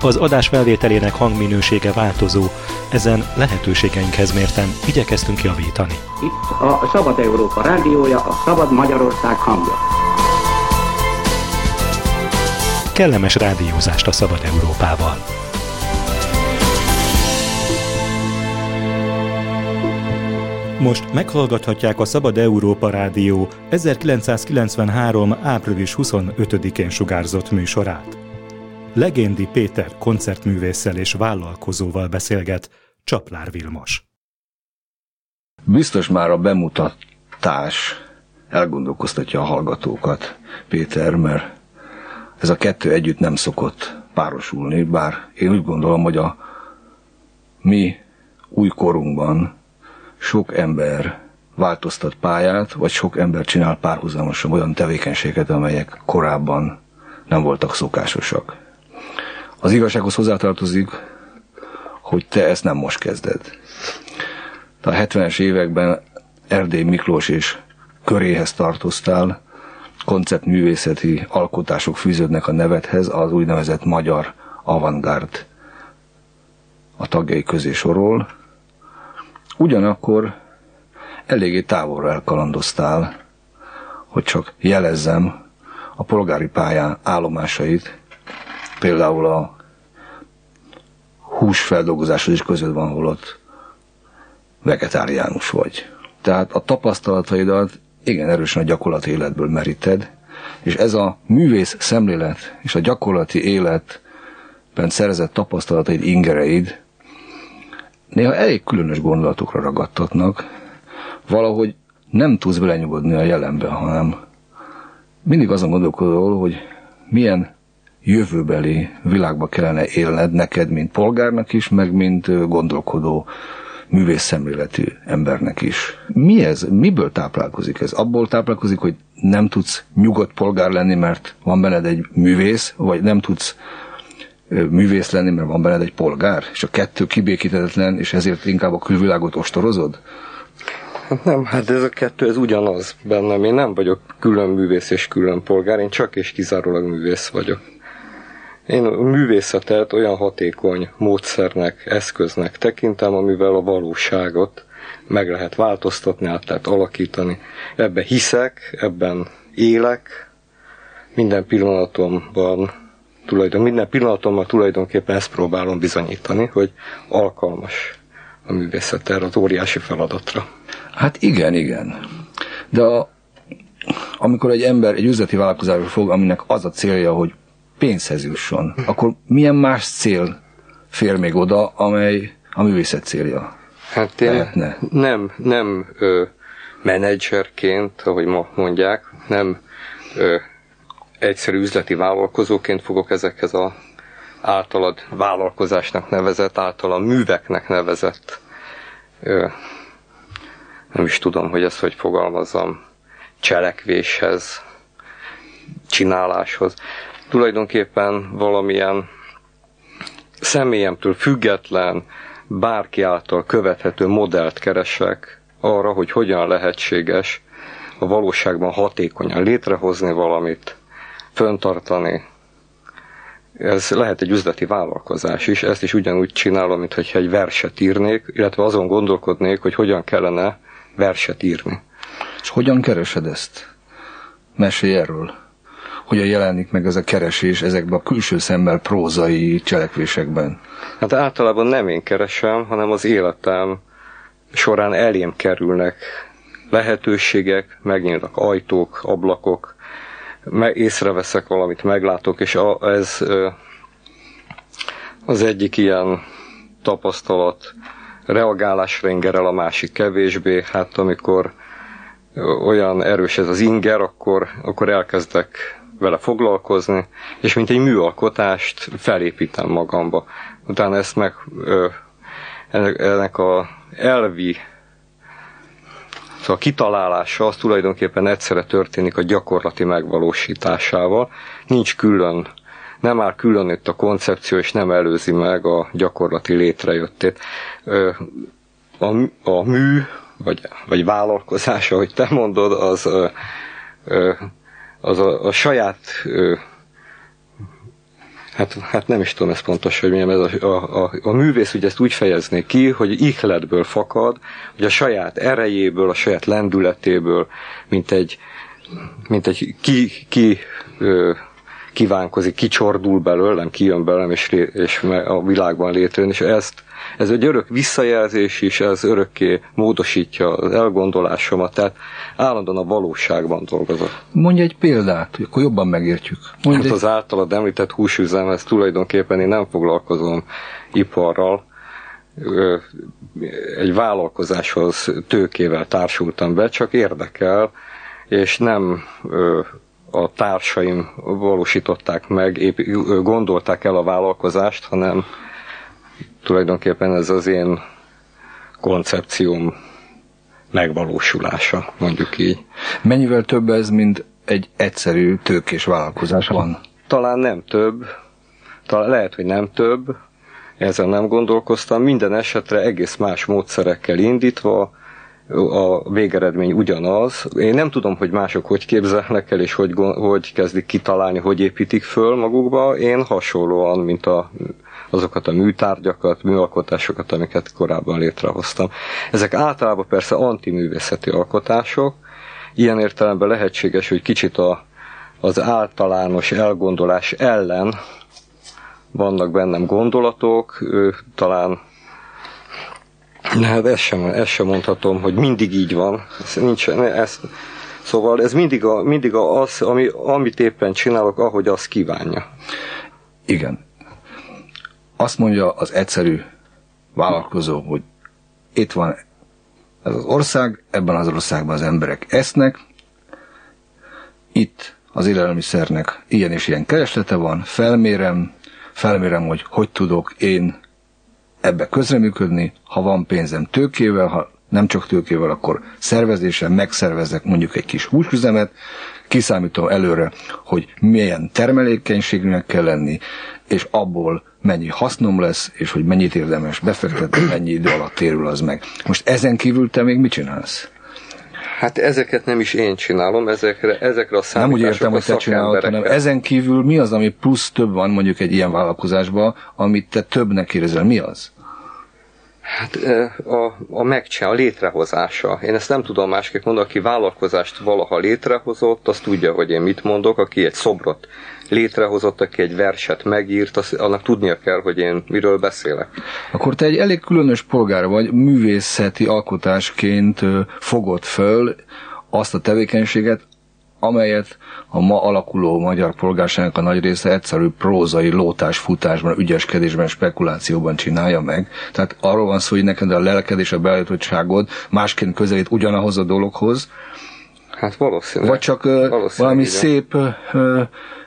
Az adás felvételének hangminősége változó, ezen lehetőségeinkhez mérten igyekeztünk javítani. Itt a Szabad Európa rádiója, a Szabad Magyarország hangja. Kellemes rádiózást a Szabad Európával! Most meghallgathatják a Szabad Európa Rádió 1993. április 25-én sugárzott műsorát. Legendi Péter koncertművésszel és vállalkozóval beszélget Csaplár Vilmos. Biztos már a bemutatás elgondolkoztatja a hallgatókat, Péter, mert ez a kettő együtt nem szokott párosulni, bár én úgy gondolom, hogy a mi új korunkban sok ember változtat pályát, vagy sok ember csinál párhuzamosan olyan tevékenységet, amelyek korábban nem voltak szokásosak. Az igazsághoz hozzátartozik, hogy te ezt nem most kezded. A 70-es években Erdély Miklós és köréhez tartoztál, konceptművészeti alkotások fűződnek a nevethez, az úgynevezett magyar avantgárd a tagjai közé sorol. Ugyanakkor eléggé távolra elkalandoztál, hogy csak jelezzem a polgári pályán állomásait, például a húsfeldolgozáshoz is között van, holott vegetáriánus vagy. Tehát a tapasztalataidat igen erősen a gyakorlati életből meríted, és ez a művész szemlélet és a gyakorlati életben szerzett tapasztalataid, ingereid néha elég különös gondolatokra ragadtatnak, valahogy nem tudsz belenyugodni a jelenben, hanem mindig azon gondolkodol, hogy milyen jövőbeli világba kellene élned neked, mint polgárnak is, meg mint gondolkodó művész szemléletű embernek is. Mi ez? Miből táplálkozik ez? Abból táplálkozik, hogy nem tudsz nyugodt polgár lenni, mert van benned egy művész, vagy nem tudsz művész lenni, mert van benned egy polgár, és a kettő kibékítetlen, és ezért inkább a külvilágot ostorozod? Hát nem, hát ez a kettő, ez ugyanaz bennem. Én nem vagyok külön művész és külön polgár, én csak és kizárólag művész vagyok. Én a művészetet olyan hatékony módszernek, eszköznek tekintem, amivel a valóságot meg lehet változtatni, át lehet alakítani. Ebben hiszek, ebben élek, minden pillanatomban tulajdon, minden pillanatomban tulajdonképpen ezt próbálom bizonyítani, hogy alkalmas a művészet erre az óriási feladatra. Hát igen, igen. De a, amikor egy ember egy üzleti vállalkozásra fog, aminek az a célja, hogy pénzhez jusson, akkor milyen más cél fér még oda, amely a művészet célja? Hát én lehetne? nem, nem ö, menedzserként, ahogy ma mondják, nem ö, egyszerű üzleti vállalkozóként fogok ezekhez a általad vállalkozásnak nevezett, általad műveknek nevezett ö, nem is tudom, hogy ezt hogy fogalmazzam, cselekvéshez, csináláshoz tulajdonképpen valamilyen személyemtől független, bárki által követhető modellt keresek arra, hogy hogyan lehetséges a valóságban hatékonyan létrehozni valamit, föntartani. Ez lehet egy üzleti vállalkozás is, ezt is ugyanúgy csinálom, mintha egy verset írnék, illetve azon gondolkodnék, hogy hogyan kellene verset írni. És hogyan keresed ezt? Mesélj erről hogyan jelenik meg ez a keresés ezekben a külső szemmel prózai cselekvésekben? Hát általában nem én keresem, hanem az életem során elém kerülnek lehetőségek, megnyílnak ajtók, ablakok, meg észreveszek valamit, meglátok, és ez az egyik ilyen tapasztalat, reagálásra ingerel, a másik kevésbé. Hát amikor olyan erős ez az inger, akkor, akkor elkezdek vele foglalkozni, és mint egy műalkotást felépítem magamba. Utána ezt meg ö, ennek, ennek a elvi Szóval kitalálása az tulajdonképpen egyszerre történik a gyakorlati megvalósításával. Nincs külön, nem áll külön itt a koncepció, és nem előzi meg a gyakorlati létrejöttét. A, a mű, vagy, vagy vállalkozás, ahogy te mondod, az, az a, a saját Hát, hát nem is tudom ezt pontos, hogy milyen ez a, a, a, a művész ugye ezt úgy fejezné ki, hogy ihletből fakad, hogy a saját erejéből, a saját lendületéből, mint egy, mint egy ki, ki ö, kívánkozik, kicsordul belőlem, kijön belőlem, és, és a világban létrejön, és ezt ez egy örök visszajelzés is, ez örökké módosítja az elgondolásomat, tehát állandóan a valóságban dolgozok. Mondj egy példát, hogy akkor jobban megértjük. Mondj hát egy... az általad említett húsüzem, ez tulajdonképpen én nem foglalkozom iparral, egy vállalkozáshoz tőkével társultam be, csak érdekel, és nem a társaim valósították meg, épp gondolták el a vállalkozást, hanem tulajdonképpen ez az én koncepcióm megvalósulása, mondjuk így. Mennyivel több ez, mint egy egyszerű tőkés vállalkozás van? Talán nem több, talán lehet, hogy nem több, ezen nem gondolkoztam. Minden esetre egész más módszerekkel indítva, a végeredmény ugyanaz. Én nem tudom, hogy mások hogy képzelnek el, és hogy, hogy kezdik kitalálni, hogy építik föl magukba. Én hasonlóan, mint a azokat a műtárgyakat, műalkotásokat, amiket korábban létrehoztam. Ezek általában persze antiművészeti alkotások, ilyen értelemben lehetséges, hogy kicsit a, az általános elgondolás ellen vannak bennem gondolatok, ő, talán hát ezt sem, ezt sem mondhatom, hogy mindig így van. Ez nincs, ez, szóval ez mindig, a, mindig a, az, ami, amit éppen csinálok, ahogy azt kívánja. Igen, azt mondja az egyszerű vállalkozó, hogy itt van ez az ország, ebben az országban az emberek esznek, itt az élelmiszernek ilyen és ilyen kereslete van, felmérem, felmérem, hogy hogy tudok én ebbe közreműködni, ha van pénzem tőkével, ha nem csak tőkével, akkor szervezésen megszervezek mondjuk egy kis húsüzemet, kiszámítom előre, hogy milyen termelékenységnek kell lenni, és abból mennyi hasznom lesz, és hogy mennyit érdemes befektetni, mennyi idő alatt térül az meg. Most ezen kívül te még mit csinálsz? Hát ezeket nem is én csinálom, ezekre, ezekre a számításokra Nem úgy értem, hogy te csinálod, hanem ezen kívül mi az, ami plusz több van mondjuk egy ilyen vállalkozásban, amit te többnek érzel? Mi az? Hát a, a megcsinál, a létrehozása. Én ezt nem tudom másképp mondani, aki vállalkozást valaha létrehozott, az tudja, hogy én mit mondok, aki egy szobrot létrehozott, aki egy verset megírt, az, annak tudnia kell, hogy én miről beszélek. Akkor te egy elég különös polgár vagy, művészeti alkotásként fogod föl azt a tevékenységet, amelyet a ma alakuló magyar polgárságnak a nagy része egyszerű prózai lótás futásban, ügyeskedésben, spekulációban csinálja meg. Tehát arról van szó, hogy neked a lelked és a beállítottságod másként közelít ugyanahoz a dologhoz, Hát valószínűleg. Vagy csak valószínűleg valami igen. szép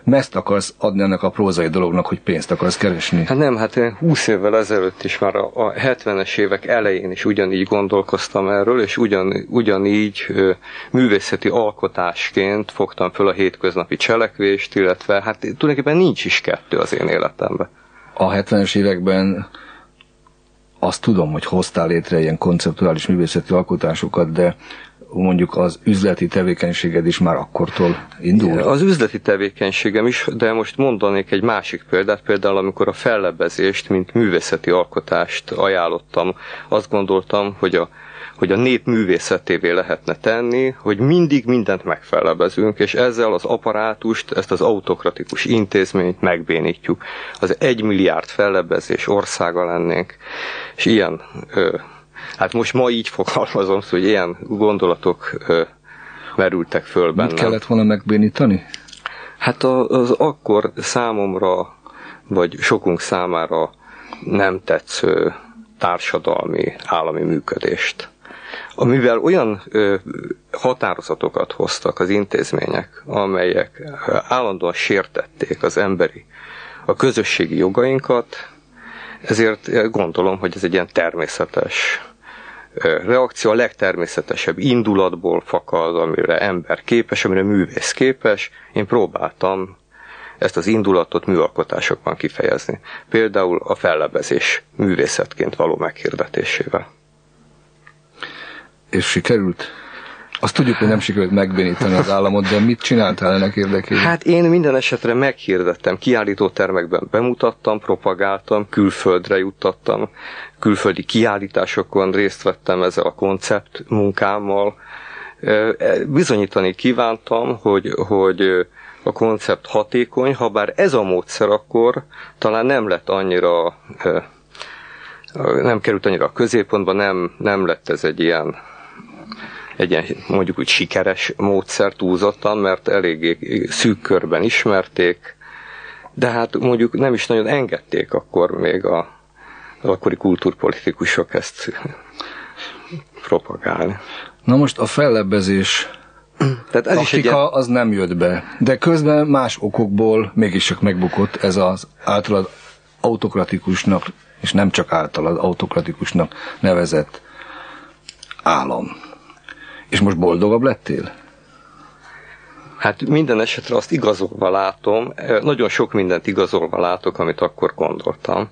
mezt akarsz adni ennek a prózai dolognak, hogy pénzt akarsz keresni? Hát nem, hát én 20 évvel ezelőtt is már a, a 70-es évek elején is ugyanígy gondolkoztam erről, és ugyan, ugyanígy ö, művészeti alkotásként fogtam föl a hétköznapi cselekvést, illetve hát tulajdonképpen nincs is kettő az én életemben. A 70-es években azt tudom, hogy hoztál létre ilyen konceptuális művészeti alkotásokat, de mondjuk az üzleti tevékenységed is már akkortól indul? Az üzleti tevékenységem is, de most mondanék egy másik példát, például amikor a fellebezést, mint művészeti alkotást ajánlottam, azt gondoltam, hogy a hogy a nép művészetévé lehetne tenni, hogy mindig mindent megfellebezünk, és ezzel az apparátust, ezt az autokratikus intézményt megbénítjuk. Az egy milliárd fellebezés országa lennénk, és ilyen ö, Hát most ma így fogalmazom, hogy ilyen gondolatok merültek föl bennem. Mit kellett volna megbénítani? Hát az akkor számomra, vagy sokunk számára nem tetsző társadalmi, állami működést. Amivel olyan ö, határozatokat hoztak az intézmények, amelyek állandóan sértették az emberi, a közösségi jogainkat, ezért gondolom, hogy ez egy ilyen természetes reakció a legtermészetesebb indulatból fakad, amire ember képes, amire művész képes. Én próbáltam ezt az indulatot műalkotásokban kifejezni. Például a fellebezés művészetként való meghirdetésével. És sikerült? Azt tudjuk, hogy nem sikerült megbénítani az államot, de mit csináltál ennek érdekében? Hát én minden esetre meghirdettem, kiállítótermekben bemutattam, propagáltam, külföldre juttattam, külföldi kiállításokon részt vettem ezzel a koncept munkámmal. E, bizonyítani kívántam, hogy, hogy a koncept hatékony, ha bár ez a módszer akkor talán nem lett annyira nem került annyira a középpontba, nem, nem lett ez egy ilyen egy ilyen mondjuk úgy sikeres módszer túlzottan, mert eléggé szűk körben ismerték, de hát mondjuk nem is nagyon engedték akkor még a, az akkori kultúrpolitikusok ezt propagálni. Na most a fellebbezés tehát ez is egy az nem jött be, de közben más okokból mégis csak megbukott ez az általad autokratikusnak, és nem csak általad autokratikusnak nevezett állam. És most boldogabb lettél? Hát minden esetre azt igazolva látom, nagyon sok mindent igazolva látok, amit akkor gondoltam.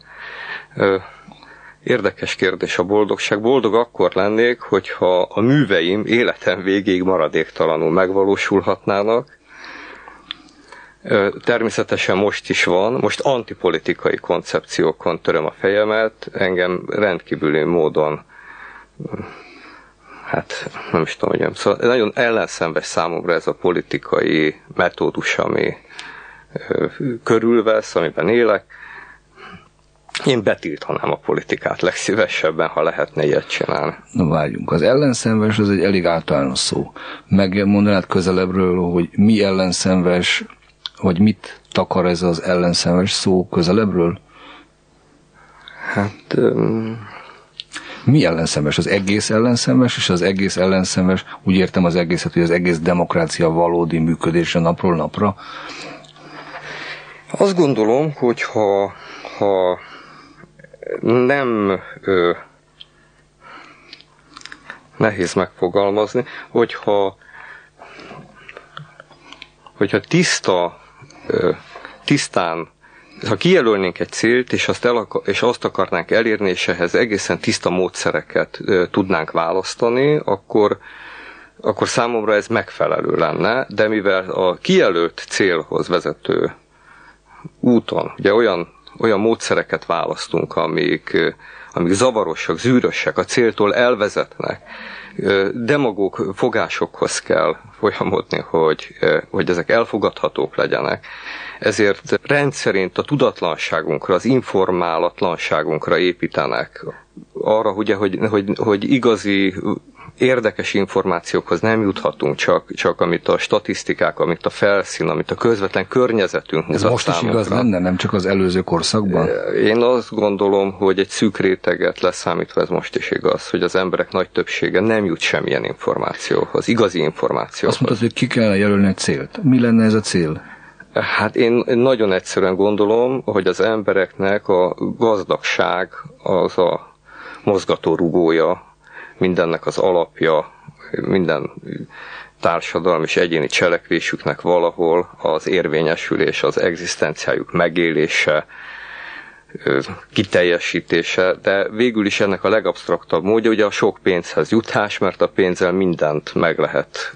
Érdekes kérdés a boldogság. Boldog akkor lennék, hogyha a műveim életem végéig maradéktalanul megvalósulhatnának. Természetesen most is van, most antipolitikai koncepciókon töröm a fejemet, engem rendkívüli módon hát nem is tudom, hogy szóval nagyon ellenszenves számomra ez a politikai metódus, ami körülvesz, amiben élek. Én betiltanám a politikát legszívesebben, ha lehetne ilyet csinálni. Na várjunk, az ellenszenves az egy elég általános szó. Megmondanád közelebbről, hogy mi ellenszenves, vagy mit takar ez az ellenszenves szó közelebbről? Hát... Um mi ellenszenves? Az egész ellenszenves, és az egész ellenszenves, úgy értem az egészet, hogy az egész demokrácia valódi működése napról napra. Azt gondolom, hogy ha, ha nem ö, nehéz megfogalmazni, hogyha hogyha tiszta, ö, tisztán ha kijelölnénk egy célt, és azt, el, és azt akarnánk elérni, és ehhez egészen tiszta módszereket ö, tudnánk választani, akkor, akkor számomra ez megfelelő lenne, de mivel a kijelölt célhoz vezető úton, ugye olyan, olyan módszereket választunk, amik, amik zavarosak, zűrösek, a céltól elvezetnek, demagóg fogásokhoz kell folyamodni, hogy, hogy ezek elfogadhatók legyenek. Ezért rendszerint a tudatlanságunkra, az informálatlanságunkra építenek. Arra, ugye, hogy, hogy, hogy igazi érdekes információkhoz nem juthatunk, csak, csak amit a statisztikák, amit a felszín, amit a közvetlen környezetünk Ez most is igaz lenne, nem csak az előző korszakban? Én azt gondolom, hogy egy szűk réteget leszámítva ez most is igaz, hogy az emberek nagy többsége nem jut semmilyen információhoz, igazi információhoz. Azt mondtad, hogy ki kell jelölni egy célt. Mi lenne ez a cél? Hát én nagyon egyszerűen gondolom, hogy az embereknek a gazdagság az a mozgatórugója mindennek az alapja, minden társadalmi és egyéni cselekvésüknek valahol az érvényesülés, az egzisztenciájuk megélése, kiteljesítése, de végül is ennek a legabsztraktabb módja ugye a sok pénzhez jutás, mert a pénzzel mindent meg lehet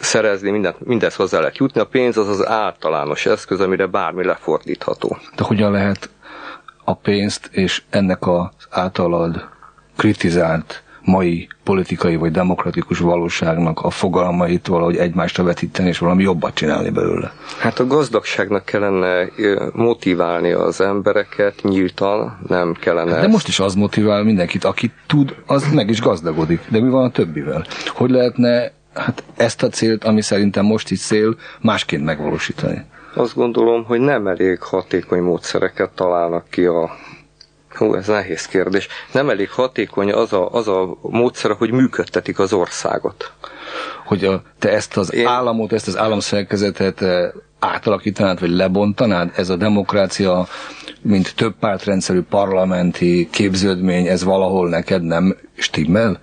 szerezni, mindent, mindez hozzá lehet jutni. A pénz az az általános eszköz, amire bármi lefordítható. De hogyan lehet a pénzt és ennek az általad kritizált mai politikai vagy demokratikus valóságnak a fogalmait valahogy egymásra vetíteni, és valami jobbat csinálni belőle? Hát a gazdagságnak kellene motiválni az embereket nyíltan, nem kellene... Hát de most is az motivál mindenkit, aki tud, az meg is gazdagodik. De mi van a többivel? Hogy lehetne hát ezt a célt, ami szerintem most is cél, másként megvalósítani? Azt gondolom, hogy nem elég hatékony módszereket találnak ki a Hú, ez nehéz kérdés. Nem elég hatékony az a, az a módszer, hogy működtetik az országot. Hogy a, te ezt az Én... államot, ezt az államszerkezetet eh, átalakítanád, vagy lebontanád? Ez a demokrácia, mint több pártrendszerű parlamenti képződmény, ez valahol neked nem stimmel?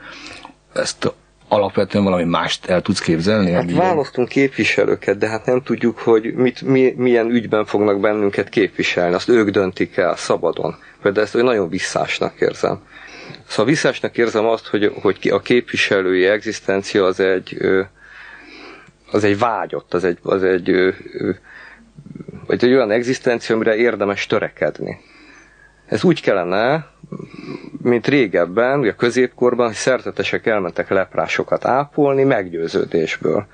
Ezt alapvetően valami mást el tudsz képzelni? Hát választunk képviselőket, de hát nem tudjuk, hogy mit, mi, milyen ügyben fognak bennünket képviselni. Azt ők döntik el szabadon. Például ezt nagyon visszásnak érzem. Szóval visszásnak érzem azt, hogy, hogy a képviselői egzisztencia az egy, az egy vágyott, az egy, az egy, vagy egy olyan egzisztencia, amire érdemes törekedni. Ez úgy kellene, mint régebben, ugye a középkorban, hogy szerzetesek elmentek leprásokat ápolni meggyőződésből.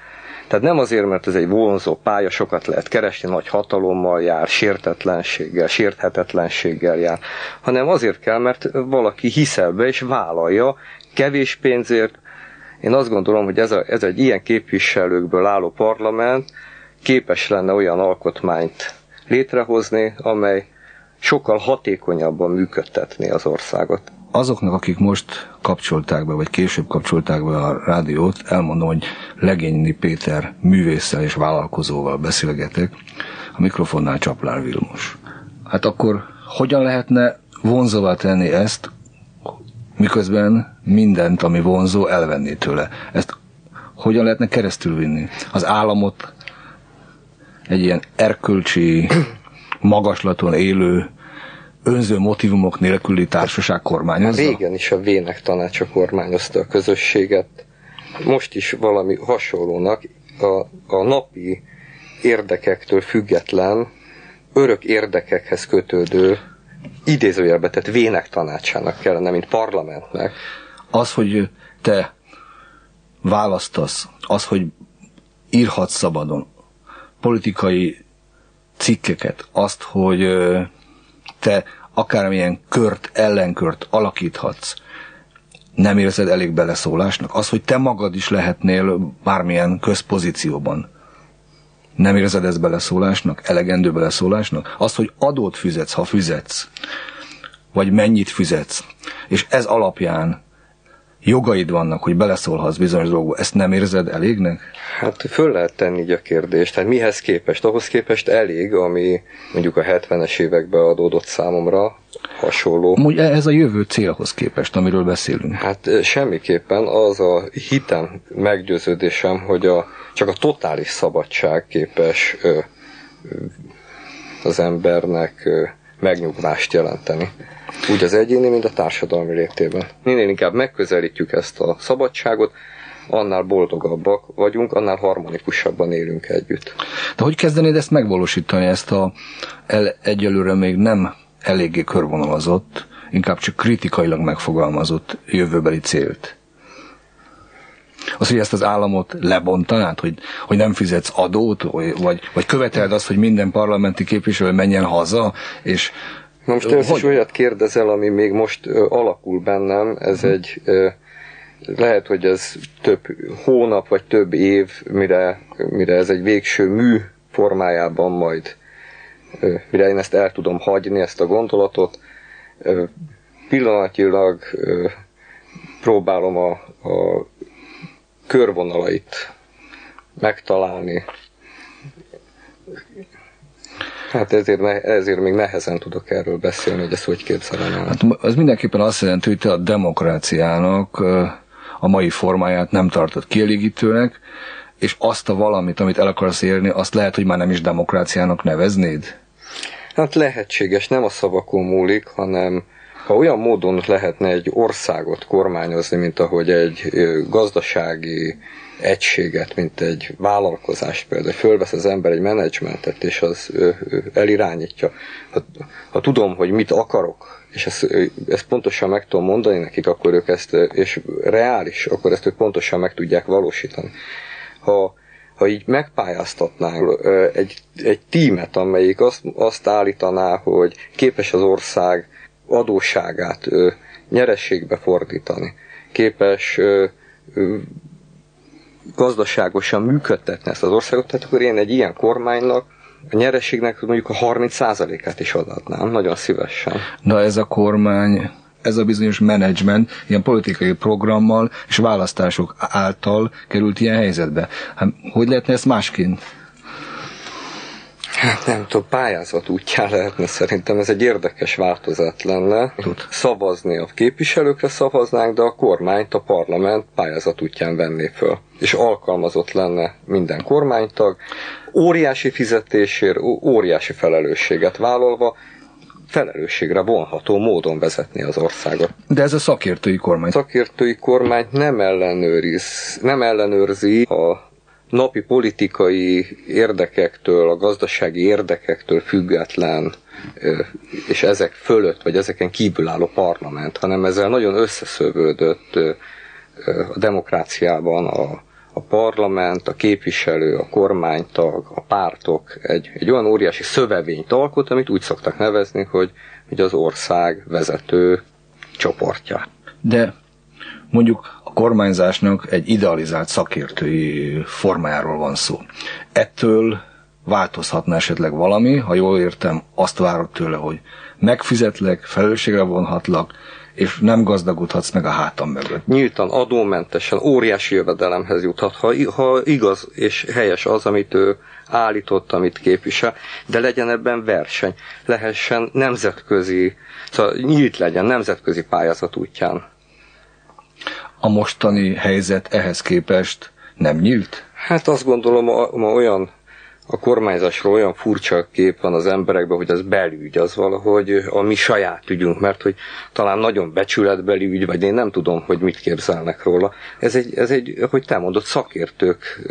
Tehát nem azért, mert ez egy vonzó pálya, sokat lehet keresni, nagy hatalommal jár, sértetlenséggel, sérthetetlenséggel jár, hanem azért kell, mert valaki hisz ebbe és vállalja kevés pénzért. Én azt gondolom, hogy ez, a, ez egy ilyen képviselőkből álló parlament képes lenne olyan alkotmányt létrehozni, amely sokkal hatékonyabban működtetni az országot. Azoknak, akik most kapcsolták be, vagy később kapcsolták be a rádiót, elmondom, hogy Legényi Péter művésszel és vállalkozóval beszélgetek, a mikrofonnál Csaplár Vilmos. Hát akkor hogyan lehetne vonzóvá tenni ezt, miközben mindent, ami vonzó, elvenni tőle? Ezt hogyan lehetne keresztül vinni? Az államot egy ilyen erkölcsi magaslaton élő önző motivumok nélküli társaság kormányozza? Régen is a Vének tanácsa kormányozta a közösséget. Most is valami hasonlónak a, a napi érdekektől független, örök érdekekhez kötődő idézőjelbe tett Vének tanácsának kellene, mint parlamentnek. Az, hogy te választasz, az, hogy írhatsz szabadon politikai cikkeket, azt, hogy te akármilyen kört, ellenkört alakíthatsz, nem érzed elég beleszólásnak? Az, hogy te magad is lehetnél bármilyen közpozícióban, nem érzed ezt beleszólásnak? Elegendő beleszólásnak? Az, hogy adót fizetsz, ha fizetsz, vagy mennyit fizetsz, és ez alapján jogaid vannak, hogy beleszólhatsz bizonyos dolgokba, ezt nem érzed elégnek? Hát föl lehet tenni így a kérdést. Tehát mihez képest? Ahhoz képest elég, ami mondjuk a 70-es években adódott számomra hasonló. Úgy ez a jövő célhoz képest, amiről beszélünk. Hát semmiképpen az a hitem, meggyőződésem, hogy a, csak a totális szabadság képes ö, ö, az embernek ö, megnyugvást jelenteni úgy az egyéni, mint a társadalmi léptében. Minél inkább megközelítjük ezt a szabadságot, annál boldogabbak vagyunk, annál harmonikusabban élünk együtt. De hogy kezdenéd ezt megvalósítani, ezt a el, egyelőre még nem eléggé körvonalazott, inkább csak kritikailag megfogalmazott jövőbeli célt? Az, hogy ezt az államot lebontanád, hogy, hogy nem fizetsz adót, vagy, vagy követeld azt, hogy minden parlamenti képviselő menjen haza, és Na most ez is olyat kérdezel, ami még most ö, alakul bennem, ez hmm. egy ö, lehet, hogy ez több hónap vagy több év, mire, mire ez egy végső mű formájában majd, ö, mire én ezt el tudom hagyni, ezt a gondolatot. Ö, pillanatnyilag ö, próbálom a, a körvonalait megtalálni, Hát ezért, ne, ezért még nehezen tudok erről beszélni, hogy ezt hogy képzelem el. Hát az mindenképpen azt jelenti, hogy te a demokráciának a mai formáját nem tartod kielégítőnek, és azt a valamit, amit el akarsz érni, azt lehet, hogy már nem is demokráciának neveznéd? Hát lehetséges, nem a szavakon múlik, hanem ha olyan módon lehetne egy országot kormányozni, mint ahogy egy gazdasági egységet, mint egy vállalkozást például, hogy fölvesz az ember egy menedzsmentet, és az ő, ő elirányítja. Ha, ha tudom, hogy mit akarok, és ezt, ezt pontosan meg tudom mondani nekik, akkor ők ezt, és reális, akkor ezt ők pontosan meg tudják valósítani. Ha, ha így megpályáztatnánk egy, egy tímet, amelyik azt, azt állítaná, hogy képes az ország adósságát nyerességbe fordítani, képes gazdaságosan működtetni ezt az országot, tehát akkor én egy ilyen kormánynak a nyerességnek mondjuk a 30%-át is adhatnám, nagyon szívesen. Na ez a kormány, ez a bizonyos menedzsment ilyen politikai programmal és választások által került ilyen helyzetbe. Hát, hogy lehetne ezt másként? Hát nem tudom, pályázat útján lehetne szerintem, ez egy érdekes változat lenne. Szavazni a képviselőkre szavaznánk, de a kormányt a parlament pályázat útján venné föl. És alkalmazott lenne minden kormánytag, óriási fizetésért, óriási felelősséget vállalva, felelősségre vonható módon vezetni az országot. De ez a szakértői kormány. szakértői kormányt nem ellenőriz, nem ellenőrzi a napi politikai érdekektől, a gazdasági érdekektől független és ezek fölött, vagy ezeken kívül álló parlament, hanem ezzel nagyon összeszövődött a demokráciában a, a parlament, a képviselő, a kormánytag, a pártok egy, egy olyan óriási szövevényt alkot, amit úgy szoktak nevezni, hogy, hogy az ország vezető csoportja. De mondjuk kormányzásnak egy idealizált szakértői formájáról van szó. Ettől változhatna esetleg valami, ha jól értem, azt várod tőle, hogy megfizetlek, felelősségre vonhatlak, és nem gazdagodhatsz meg a hátam mögött. nyíltan, adómentesen, óriási jövedelemhez juthat, ha, ha igaz és helyes az, amit ő állított, amit képvisel, de legyen ebben verseny, lehessen nemzetközi, szóval nyílt legyen nemzetközi pályázat útján. A mostani helyzet ehhez képest nem nyílt? Hát azt gondolom, ma, olyan a kormányzásról olyan furcsa kép van az emberekben, hogy az belügy, az valahogy a mi saját ügyünk, mert hogy talán nagyon becsületbeli ügy, vagy én nem tudom, hogy mit képzelnek róla. Ez egy, ez egy hogy te mondod, szakértők,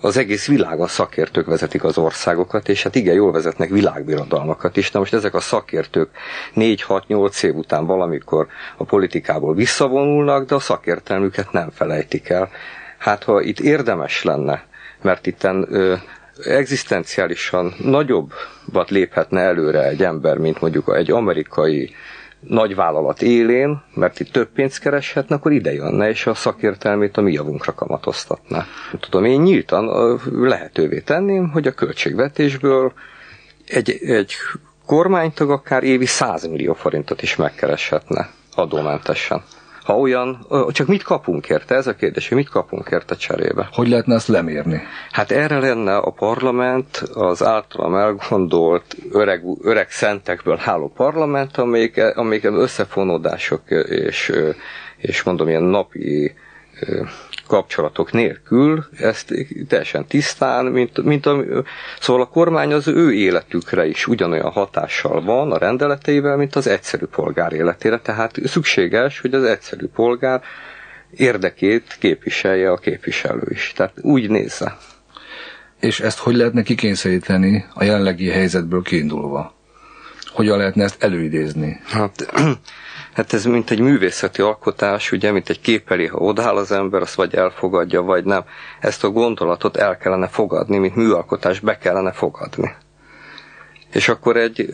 az egész világon szakértők vezetik az országokat, és hát igen, jól vezetnek világbirodalmakat is. Na most ezek a szakértők 4-6-8 év után valamikor a politikából visszavonulnak, de a szakértelmüket nem felejtik el. Hát ha itt érdemes lenne, mert itten ö, egzisztenciálisan nagyobbat léphetne előre egy ember, mint mondjuk egy amerikai nagyvállalat élén, mert itt több pénzt kereshetne, akkor ide jönne, és a szakértelmét a mi javunkra kamatoztatná. Tudom, én nyíltan lehetővé tenném, hogy a költségvetésből egy, egy kormánytag akár évi 100 millió forintot is megkereshetne adómentesen. Ha olyan, csak mit kapunk érte? Ez a kérdés, hogy mit kapunk érte cserébe? Hogy lehetne ezt lemérni? Hát erre lenne a parlament az általam elgondolt öreg, öreg szentekből álló parlament, amelyik, amelyik összefonódások és, és mondom ilyen napi kapcsolatok nélkül, ezt teljesen tisztán, mint, mint a, szóval a kormány az ő életükre is ugyanolyan hatással van a rendeleteivel, mint az egyszerű polgár életére, tehát szükséges, hogy az egyszerű polgár érdekét képviselje a képviselő is. Tehát úgy nézze. És ezt hogy lehetne kikényszeríteni a jelenlegi helyzetből kiindulva? Hogyan lehetne ezt előidézni? Hát, hát ez mint egy művészeti alkotás, ugye, mint egy kép elé, ha odáll az ember, azt vagy elfogadja, vagy nem. Ezt a gondolatot el kellene fogadni, mint műalkotás be kellene fogadni. És akkor egy,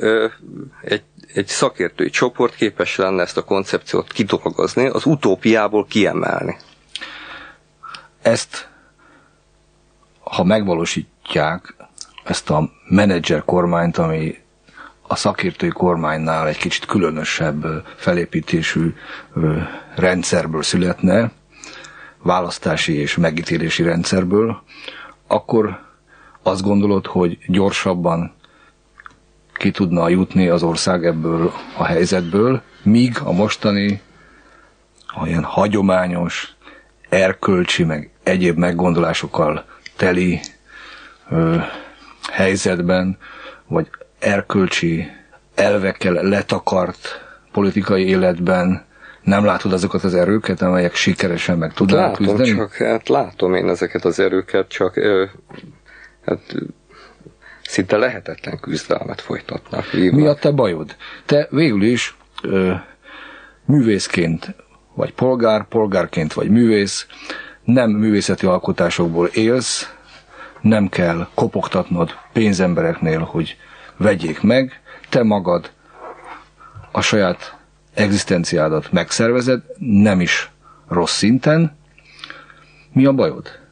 egy, egy szakértői csoport képes lenne ezt a koncepciót kidolgozni, az utópiából kiemelni. Ezt, ha megvalósítják, ezt a menedzser kormányt, ami a szakértői kormánynál egy kicsit különösebb felépítésű rendszerből születne, választási és megítélési rendszerből, akkor azt gondolod, hogy gyorsabban ki tudna jutni az ország ebből a helyzetből, míg a mostani olyan hagyományos, erkölcsi, meg egyéb meggondolásokkal teli ö, helyzetben, vagy erkölcsi elvekkel letakart politikai életben nem látod azokat az erőket, amelyek sikeresen meg tudnak Látom, küzdeni? csak hát látom én ezeket az erőket, csak ö, hát szinte lehetetlen küzdelmet folytatnak. vívnak. Mi a te bajod? Te végül is ö, művészként vagy polgár, polgárként vagy művész, nem művészeti alkotásokból élsz, nem kell kopogtatnod pénzembereknél, hogy vegyék meg, te magad a saját egzisztenciádat megszervezed, nem is rossz szinten. Mi a bajod?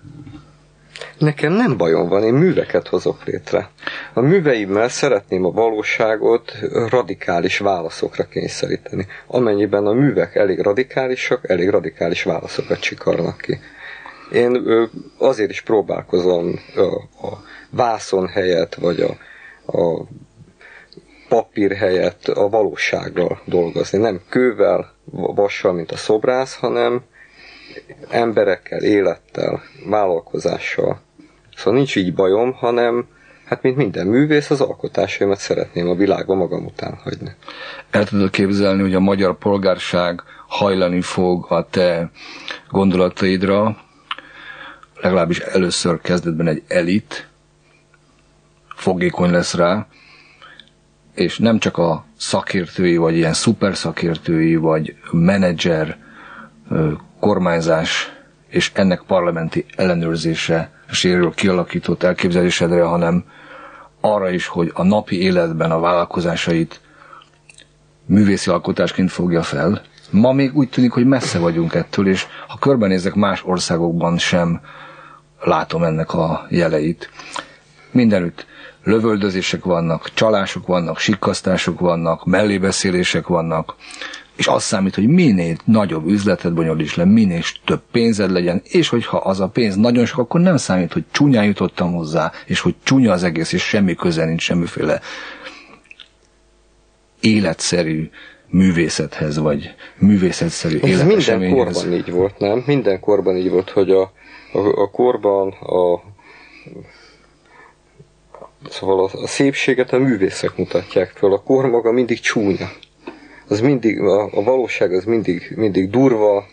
Nekem nem bajom van, én műveket hozok létre. A műveimmel szeretném a valóságot radikális válaszokra kényszeríteni. Amennyiben a művek elég radikálisak, elég radikális válaszokat csikarnak ki. Én azért is próbálkozom a, vászon helyett, vagy a, a papír helyett a valósággal dolgozni. Nem kővel, vassal, mint a szobrász, hanem emberekkel, élettel, vállalkozással. Szóval nincs így bajom, hanem hát mint minden művész, az alkotásaimat szeretném a világban magam után hagyni. El tudod képzelni, hogy a magyar polgárság hajlani fog a te gondolataidra, legalábbis először kezdetben egy elit, fogékony lesz rá, és nem csak a szakértői, vagy ilyen szuper szakértői, vagy menedzser kormányzás és ennek parlamenti ellenőrzése sérül kialakított elképzelésedre, hanem arra is, hogy a napi életben a vállalkozásait művészi alkotásként fogja fel. Ma még úgy tűnik, hogy messze vagyunk ettől, és ha körbenézek más országokban sem látom ennek a jeleit. Mindenütt lövöldözések vannak, csalások vannak, sikkasztások vannak, mellébeszélések vannak, és az számít, hogy minél nagyobb üzletet bonyolíts le, minél több pénzed legyen, és hogyha az a pénz nagyon sok, akkor nem számít, hogy csúnyán jutottam hozzá, és hogy csúnya az egész, és semmi köze nincs semmiféle életszerű művészethez, vagy művészetszerű Ez minden korban így volt, nem? Minden korban így volt, hogy a, a, a korban a Szóval a, a szépséget a művészek mutatják föl, a kor maga mindig csúnya. Az mindig, a, a valóság az mindig, mindig durva,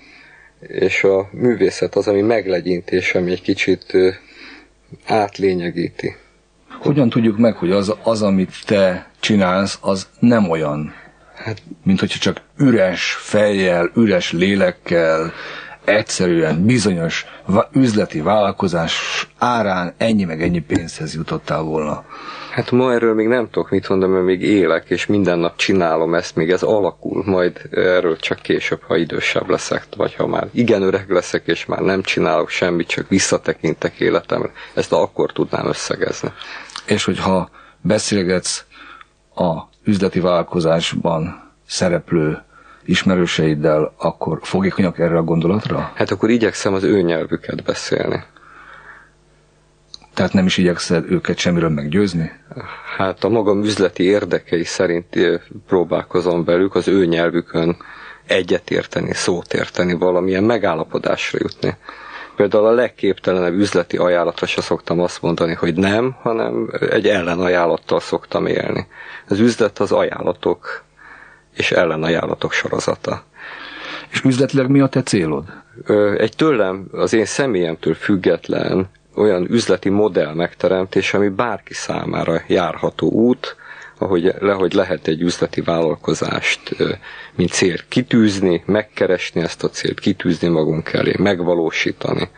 és a művészet az, ami meglegyint, és ami egy kicsit átlényegíti. Hogyan tudjuk meg, hogy az, az, amit te csinálsz, az nem olyan, hát, mint hogyha csak üres fejjel, üres lélekkel, egyszerűen bizonyos üzleti vállalkozás árán ennyi meg ennyi pénzhez jutottál volna? Hát ma erről még nem tudok mit mondani, mert még élek, és minden nap csinálom ezt, még ez alakul, majd erről csak később, ha idősebb leszek, vagy ha már igen öreg leszek, és már nem csinálok semmit, csak visszatekintek életemre, ezt akkor tudnám összegezni. És hogyha beszélgetsz a üzleti vállalkozásban szereplő ismerőseiddel, akkor fogékonyak erre a gondolatra? Hát akkor igyekszem az ő nyelvüket beszélni. Tehát nem is igyekszel őket semmiről meggyőzni? Hát a magam üzleti érdekei szerint eh, próbálkozom velük az ő nyelvükön egyetérteni, szót érteni, valamilyen megállapodásra jutni. Például a legképtelenebb üzleti ajánlatra se szoktam azt mondani, hogy nem, hanem egy ellenajánlattal szoktam élni. Az üzlet az ajánlatok és ellenajánlatok sorozata. És üzletileg mi a te célod? Egy tőlem, az én személyemtől független olyan üzleti modell megteremtés, ami bárki számára járható út, ahogy, lehogy lehet egy üzleti vállalkozást, mint cél kitűzni, megkeresni ezt a célt, kitűzni magunk elé, megvalósítani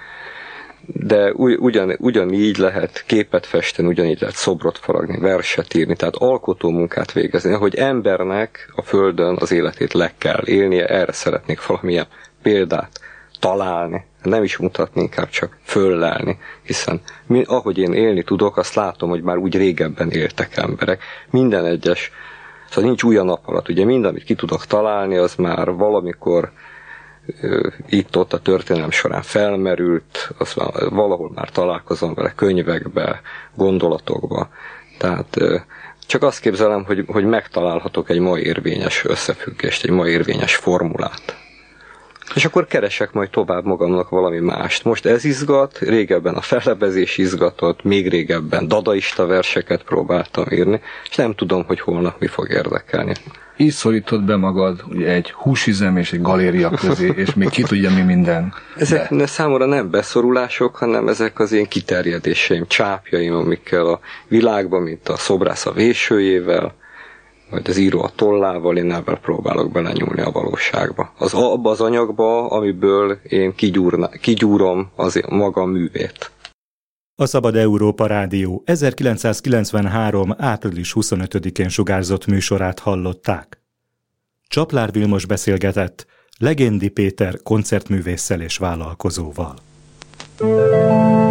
de ugyan, ugyanígy lehet képet festeni, ugyanígy lehet szobrot faragni, verset írni, tehát alkotó munkát végezni, hogy embernek a Földön az életét le kell élnie, erre szeretnék valamilyen példát találni, nem is mutatni, inkább csak föllelni, hiszen mi, ahogy én élni tudok, azt látom, hogy már úgy régebben éltek emberek. Minden egyes, szóval nincs új a nap alatt, ugye mind, amit ki tudok találni, az már valamikor itt-ott a történelem során felmerült, az valahol már találkozom vele könyvekbe, gondolatokba. Tehát csak azt képzelem, hogy, hogy megtalálhatok egy ma érvényes összefüggést, egy ma érvényes formulát. És akkor keresek majd tovább magamnak valami mást. Most ez izgat, régebben a fellebezés izgatott, még régebben dadaista verseket próbáltam írni, és nem tudom, hogy holnap mi fog érdekelni így szorítod be magad ugye egy húsüzem és egy galéria közé, és még ki tudja mi minden. Ezek de. számomra nem beszorulások, hanem ezek az én kiterjedéseim, csápjaim, amikkel a világban, mint a szobrász a vésőjével, vagy az író a tollával, én ebben próbálok belenyúlni a valóságba. Az abba az anyagba, amiből én kigyúrna, kigyúrom az maga művét. A Szabad Európa Rádió 1993. április 25-én sugárzott műsorát hallották. Csaplár Vilmos beszélgetett Legendi Péter koncertművésszel és vállalkozóval. A